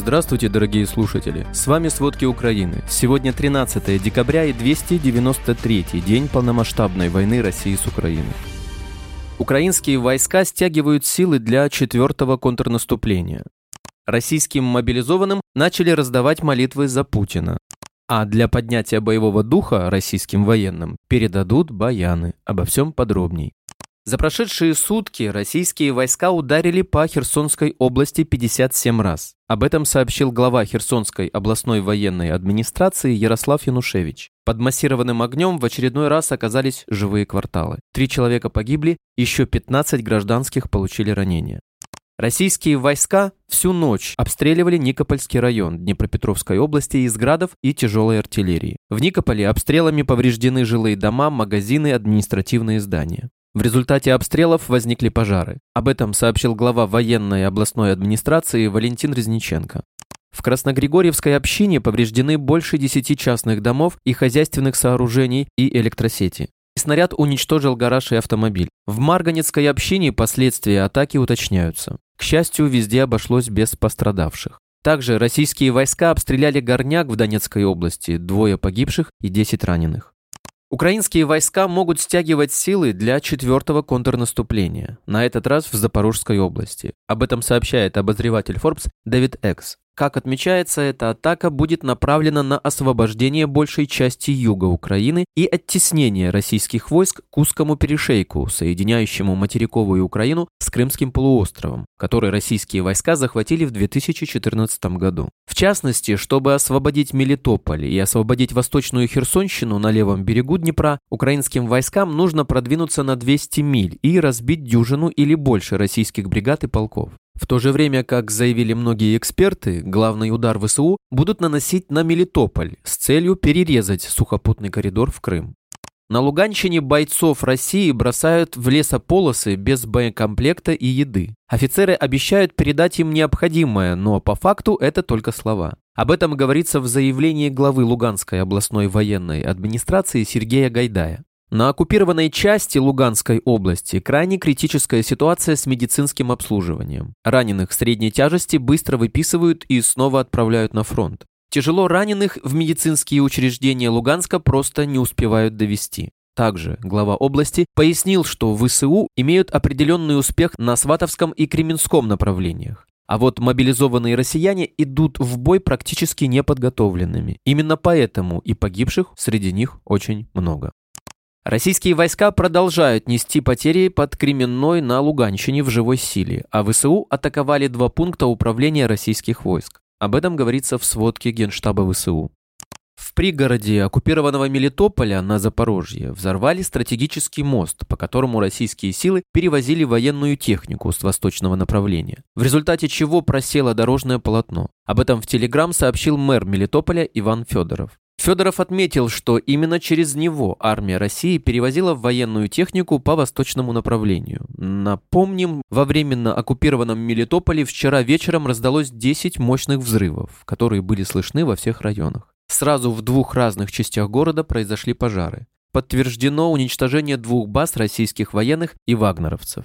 Здравствуйте, дорогие слушатели! С вами «Сводки Украины». Сегодня 13 декабря и 293 день полномасштабной войны России с Украиной. Украинские войска стягивают силы для четвертого контрнаступления. Российским мобилизованным начали раздавать молитвы за Путина. А для поднятия боевого духа российским военным передадут баяны. Обо всем подробней. За прошедшие сутки российские войска ударили по Херсонской области 57 раз. Об этом сообщил глава Херсонской областной военной администрации Ярослав Янушевич. Под массированным огнем в очередной раз оказались живые кварталы. Три человека погибли, еще 15 гражданских получили ранения. Российские войска всю ночь обстреливали Никопольский район Днепропетровской области из градов и тяжелой артиллерии. В Никополе обстрелами повреждены жилые дома, магазины, административные здания. В результате обстрелов возникли пожары. Об этом сообщил глава военной областной администрации Валентин Резниченко. В Красногригорьевской общине повреждены больше 10 частных домов и хозяйственных сооружений и электросети. Снаряд уничтожил гараж и автомобиль. В Марганецкой общине последствия атаки уточняются. К счастью, везде обошлось без пострадавших. Также российские войска обстреляли горняк в Донецкой области, двое погибших и 10 раненых. Украинские войска могут стягивать силы для четвертого контрнаступления, на этот раз в Запорожской области. Об этом сообщает обозреватель Forbes Дэвид Экс. Как отмечается, эта атака будет направлена на освобождение большей части юга Украины и оттеснение российских войск к узкому перешейку, соединяющему материковую Украину с Крымским полуостровом, который российские войска захватили в 2014 году. В частности, чтобы освободить Мелитополь и освободить Восточную Херсонщину на левом берегу Днепра, украинским войскам нужно продвинуться на 200 миль и разбить дюжину или больше российских бригад и полков. В то же время, как заявили многие эксперты, главный удар ВСУ будут наносить на Мелитополь с целью перерезать сухопутный коридор в Крым. На Луганщине бойцов России бросают в лесополосы без боекомплекта и еды. Офицеры обещают передать им необходимое, но по факту это только слова. Об этом говорится в заявлении главы Луганской областной военной администрации Сергея Гайдая. На оккупированной части Луганской области крайне критическая ситуация с медицинским обслуживанием. Раненых средней тяжести быстро выписывают и снова отправляют на фронт. Тяжело раненых в медицинские учреждения Луганска просто не успевают довести. Также глава области пояснил, что ВСУ имеют определенный успех на Сватовском и Кременском направлениях. А вот мобилизованные россияне идут в бой практически неподготовленными. Именно поэтому и погибших среди них очень много. Российские войска продолжают нести потери под Кременной на Луганщине в живой силе, а ВСУ атаковали два пункта управления российских войск. Об этом говорится в сводке Генштаба ВСУ. В пригороде оккупированного Мелитополя на Запорожье взорвали стратегический мост, по которому российские силы перевозили военную технику с восточного направления, в результате чего просело дорожное полотно. Об этом в Телеграм сообщил мэр Мелитополя Иван Федоров. Федоров отметил, что именно через него армия России перевозила военную технику по восточному направлению. Напомним, во временно оккупированном Мелитополе вчера вечером раздалось 10 мощных взрывов, которые были слышны во всех районах. Сразу в двух разных частях города произошли пожары. Подтверждено уничтожение двух баз российских военных и вагнеровцев.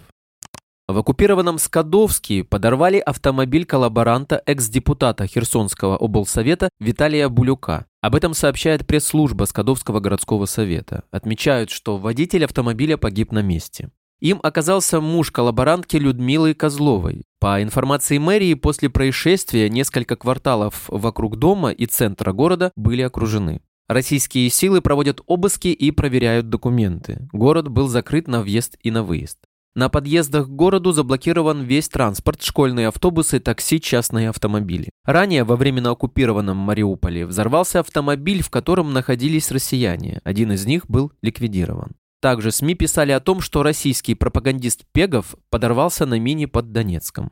В оккупированном Скадовске подорвали автомобиль коллаборанта экс-депутата Херсонского облсовета Виталия Булюка. Об этом сообщает пресс-служба Скадовского городского совета. Отмечают, что водитель автомобиля погиб на месте. Им оказался муж коллаборантки Людмилы Козловой. По информации мэрии, после происшествия несколько кварталов вокруг дома и центра города были окружены. Российские силы проводят обыски и проверяют документы. Город был закрыт на въезд и на выезд. На подъездах к городу заблокирован весь транспорт, школьные автобусы, такси, частные автомобили. Ранее, во временно оккупированном Мариуполе, взорвался автомобиль, в котором находились россияне. Один из них был ликвидирован. Также СМИ писали о том, что российский пропагандист Пегов подорвался на мине под Донецком.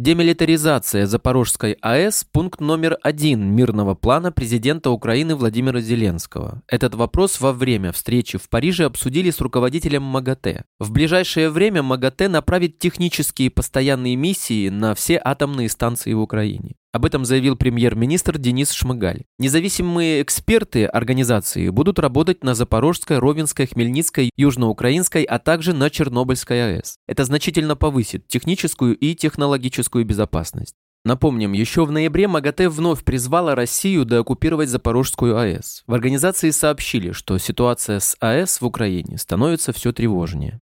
Демилитаризация Запорожской АЭС – пункт номер один мирного плана президента Украины Владимира Зеленского. Этот вопрос во время встречи в Париже обсудили с руководителем МАГАТЭ. В ближайшее время МАГАТЭ направит технические постоянные миссии на все атомные станции в Украине. Об этом заявил премьер-министр Денис Шмыгаль. Независимые эксперты организации будут работать на Запорожской, Ровенской, Хмельницкой, Южноукраинской, а также на Чернобыльской АЭС. Это значительно повысит техническую и технологическую безопасность. Напомним, еще в ноябре МАГАТЭ вновь призвала Россию деоккупировать Запорожскую АЭС. В организации сообщили, что ситуация с АЭС в Украине становится все тревожнее.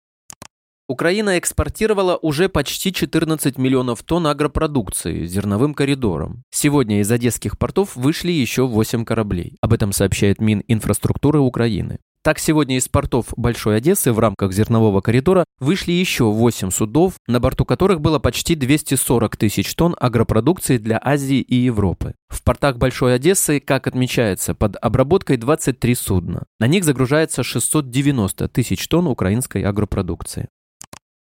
Украина экспортировала уже почти 14 миллионов тонн агропродукции зерновым коридором. Сегодня из одесских портов вышли еще 8 кораблей. Об этом сообщает Мининфраструктуры Украины. Так, сегодня из портов Большой Одессы в рамках зернового коридора вышли еще 8 судов, на борту которых было почти 240 тысяч тонн агропродукции для Азии и Европы. В портах Большой Одессы, как отмечается, под обработкой 23 судна. На них загружается 690 тысяч тонн украинской агропродукции.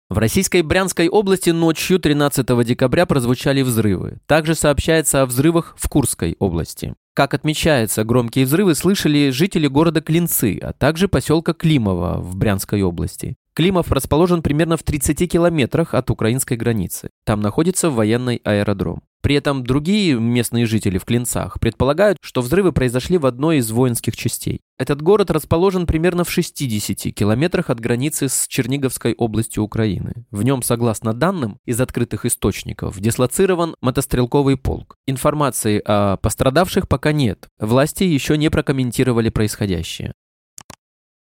В российской Брянской области ночью 13 декабря прозвучали взрывы. Также сообщается о взрывах в Курской области. Как отмечается, громкие взрывы слышали жители города Клинцы, а также поселка Климово в Брянской области. Климов расположен примерно в 30 километрах от украинской границы. Там находится военный аэродром. При этом другие местные жители в Клинцах предполагают, что взрывы произошли в одной из воинских частей. Этот город расположен примерно в 60 километрах от границы с Черниговской областью Украины. В нем, согласно данным из открытых источников, дислоцирован мотострелковый полк. Информации о пострадавших пока нет. Власти еще не прокомментировали происходящее.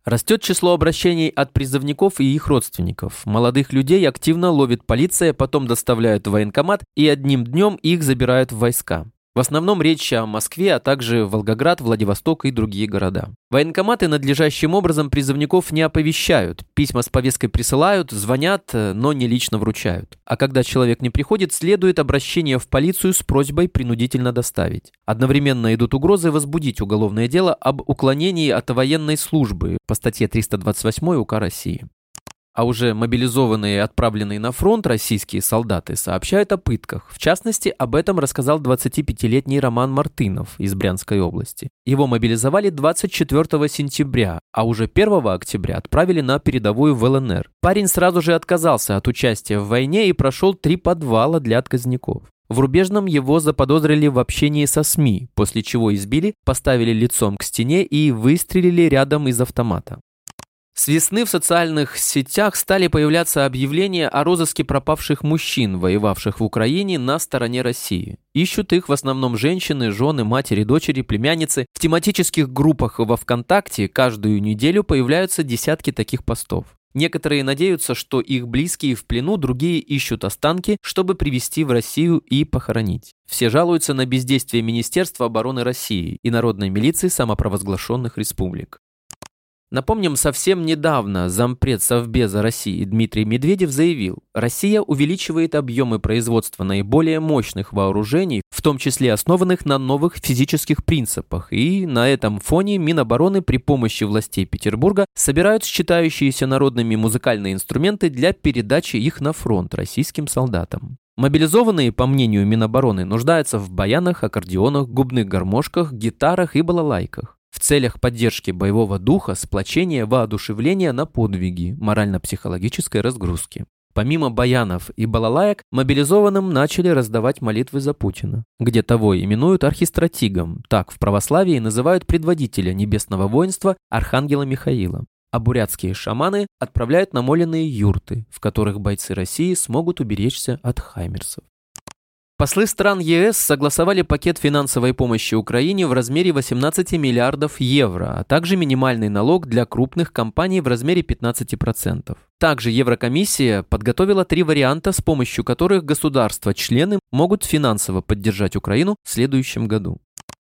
Растет число обращений от призывников и их родственников. Молодых людей активно ловит полиция, потом доставляют в военкомат и одним днем их забирают в войска. В основном речь о Москве, а также Волгоград, Владивосток и другие города. Военкоматы надлежащим образом призывников не оповещают. Письма с повесткой присылают, звонят, но не лично вручают. А когда человек не приходит, следует обращение в полицию с просьбой принудительно доставить. Одновременно идут угрозы возбудить уголовное дело об уклонении от военной службы по статье 328 УК России. А уже мобилизованные и отправленные на фронт российские солдаты сообщают о пытках. В частности, об этом рассказал 25-летний Роман Мартынов из Брянской области. Его мобилизовали 24 сентября, а уже 1 октября отправили на передовую в ЛНР. Парень сразу же отказался от участия в войне и прошел три подвала для отказников. В Рубежном его заподозрили в общении со СМИ, после чего избили, поставили лицом к стене и выстрелили рядом из автомата. С весны в социальных сетях стали появляться объявления о розыске пропавших мужчин, воевавших в Украине на стороне России. Ищут их в основном женщины, жены, матери, дочери, племянницы. В тематических группах во ВКонтакте каждую неделю появляются десятки таких постов. Некоторые надеются, что их близкие в плену, другие ищут останки, чтобы привезти в Россию и похоронить. Все жалуются на бездействие Министерства обороны России и народной милиции самопровозглашенных республик. Напомним, совсем недавно зампред Совбеза России Дмитрий Медведев заявил, Россия увеличивает объемы производства наиболее мощных вооружений, в том числе основанных на новых физических принципах, и на этом фоне Минобороны при помощи властей Петербурга собирают считающиеся народными музыкальные инструменты для передачи их на фронт российским солдатам. Мобилизованные, по мнению Минобороны, нуждаются в баянах, аккордеонах, губных гармошках, гитарах и балалайках в целях поддержки боевого духа, сплочения, воодушевления на подвиги, морально-психологической разгрузки. Помимо баянов и балалаек, мобилизованным начали раздавать молитвы за Путина, где того именуют архистратигом, так в православии называют предводителя небесного воинства Архангела Михаила. А бурятские шаманы отправляют намоленные юрты, в которых бойцы России смогут уберечься от хаймерсов. Послы стран ЕС согласовали пакет финансовой помощи Украине в размере 18 миллиардов евро, а также минимальный налог для крупных компаний в размере 15%. Также Еврокомиссия подготовила три варианта, с помощью которых государства-члены могут финансово поддержать Украину в следующем году.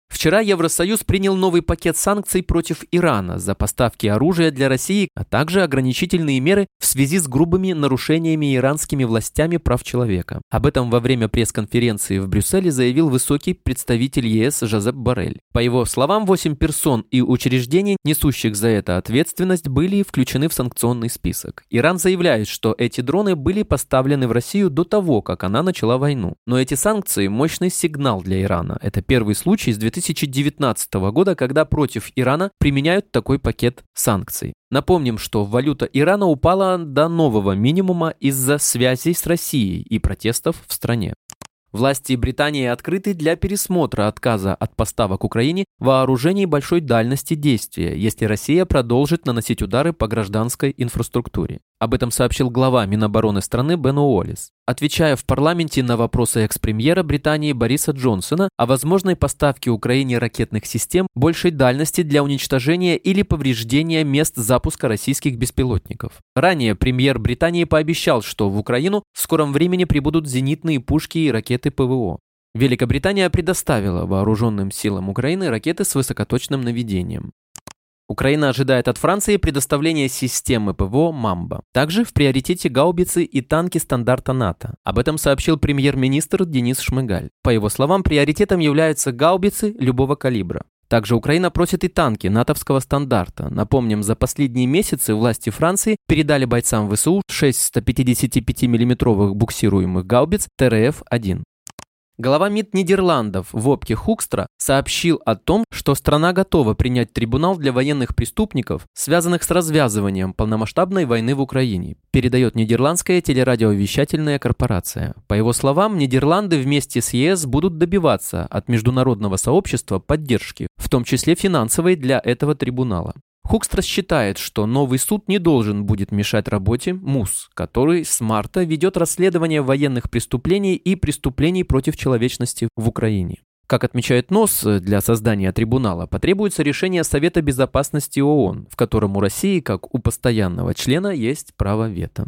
Вчера Евросоюз принял новый пакет санкций против Ирана за поставки оружия для России, а также ограничительные меры в связи с грубыми нарушениями иранскими властями прав человека. Об этом во время пресс-конференции в Брюсселе заявил высокий представитель ЕС Жозеп Боррель. По его словам, 8 персон и учреждений, несущих за это ответственность, были включены в санкционный список. Иран заявляет, что эти дроны были поставлены в Россию до того, как она начала войну. Но эти санкции – мощный сигнал для Ирана. Это первый случай с 2000 2019 года, когда против Ирана применяют такой пакет санкций. Напомним, что валюта Ирана упала до нового минимума из-за связей с Россией и протестов в стране. Власти Британии открыты для пересмотра отказа от поставок Украине вооружений большой дальности действия, если Россия продолжит наносить удары по гражданской инфраструктуре. Об этом сообщил глава Минобороны страны Бен Уоллес, отвечая в парламенте на вопросы экс-премьера Британии Бориса Джонсона о возможной поставке Украине ракетных систем большей дальности для уничтожения или повреждения мест запуска российских беспилотников. Ранее премьер Британии пообещал, что в Украину в скором времени прибудут зенитные пушки и ракеты ПВО. Великобритания предоставила вооруженным силам Украины ракеты с высокоточным наведением. Украина ожидает от Франции предоставления системы ПВО «Мамба». Также в приоритете гаубицы и танки стандарта НАТО. Об этом сообщил премьер-министр Денис Шмыгаль. По его словам, приоритетом являются гаубицы любого калибра. Также Украина просит и танки натовского стандарта. Напомним, за последние месяцы власти Франции передали бойцам ВСУ 6 155 миллиметровых буксируемых гаубиц ТРФ-1. Глава МИД Нидерландов Вопке Хукстра сообщил о том, что страна готова принять трибунал для военных преступников, связанных с развязыванием полномасштабной войны в Украине, передает Нидерландская телерадиовещательная корпорация. По его словам, Нидерланды вместе с ЕС будут добиваться от международного сообщества поддержки, в том числе финансовой для этого трибунала. Хукстрас считает, что новый суд не должен будет мешать работе МУС, который с марта ведет расследование военных преступлений и преступлений против человечности в Украине. Как отмечает НОС, для создания трибунала потребуется решение Совета Безопасности ООН, в котором у России, как у постоянного члена, есть право вето.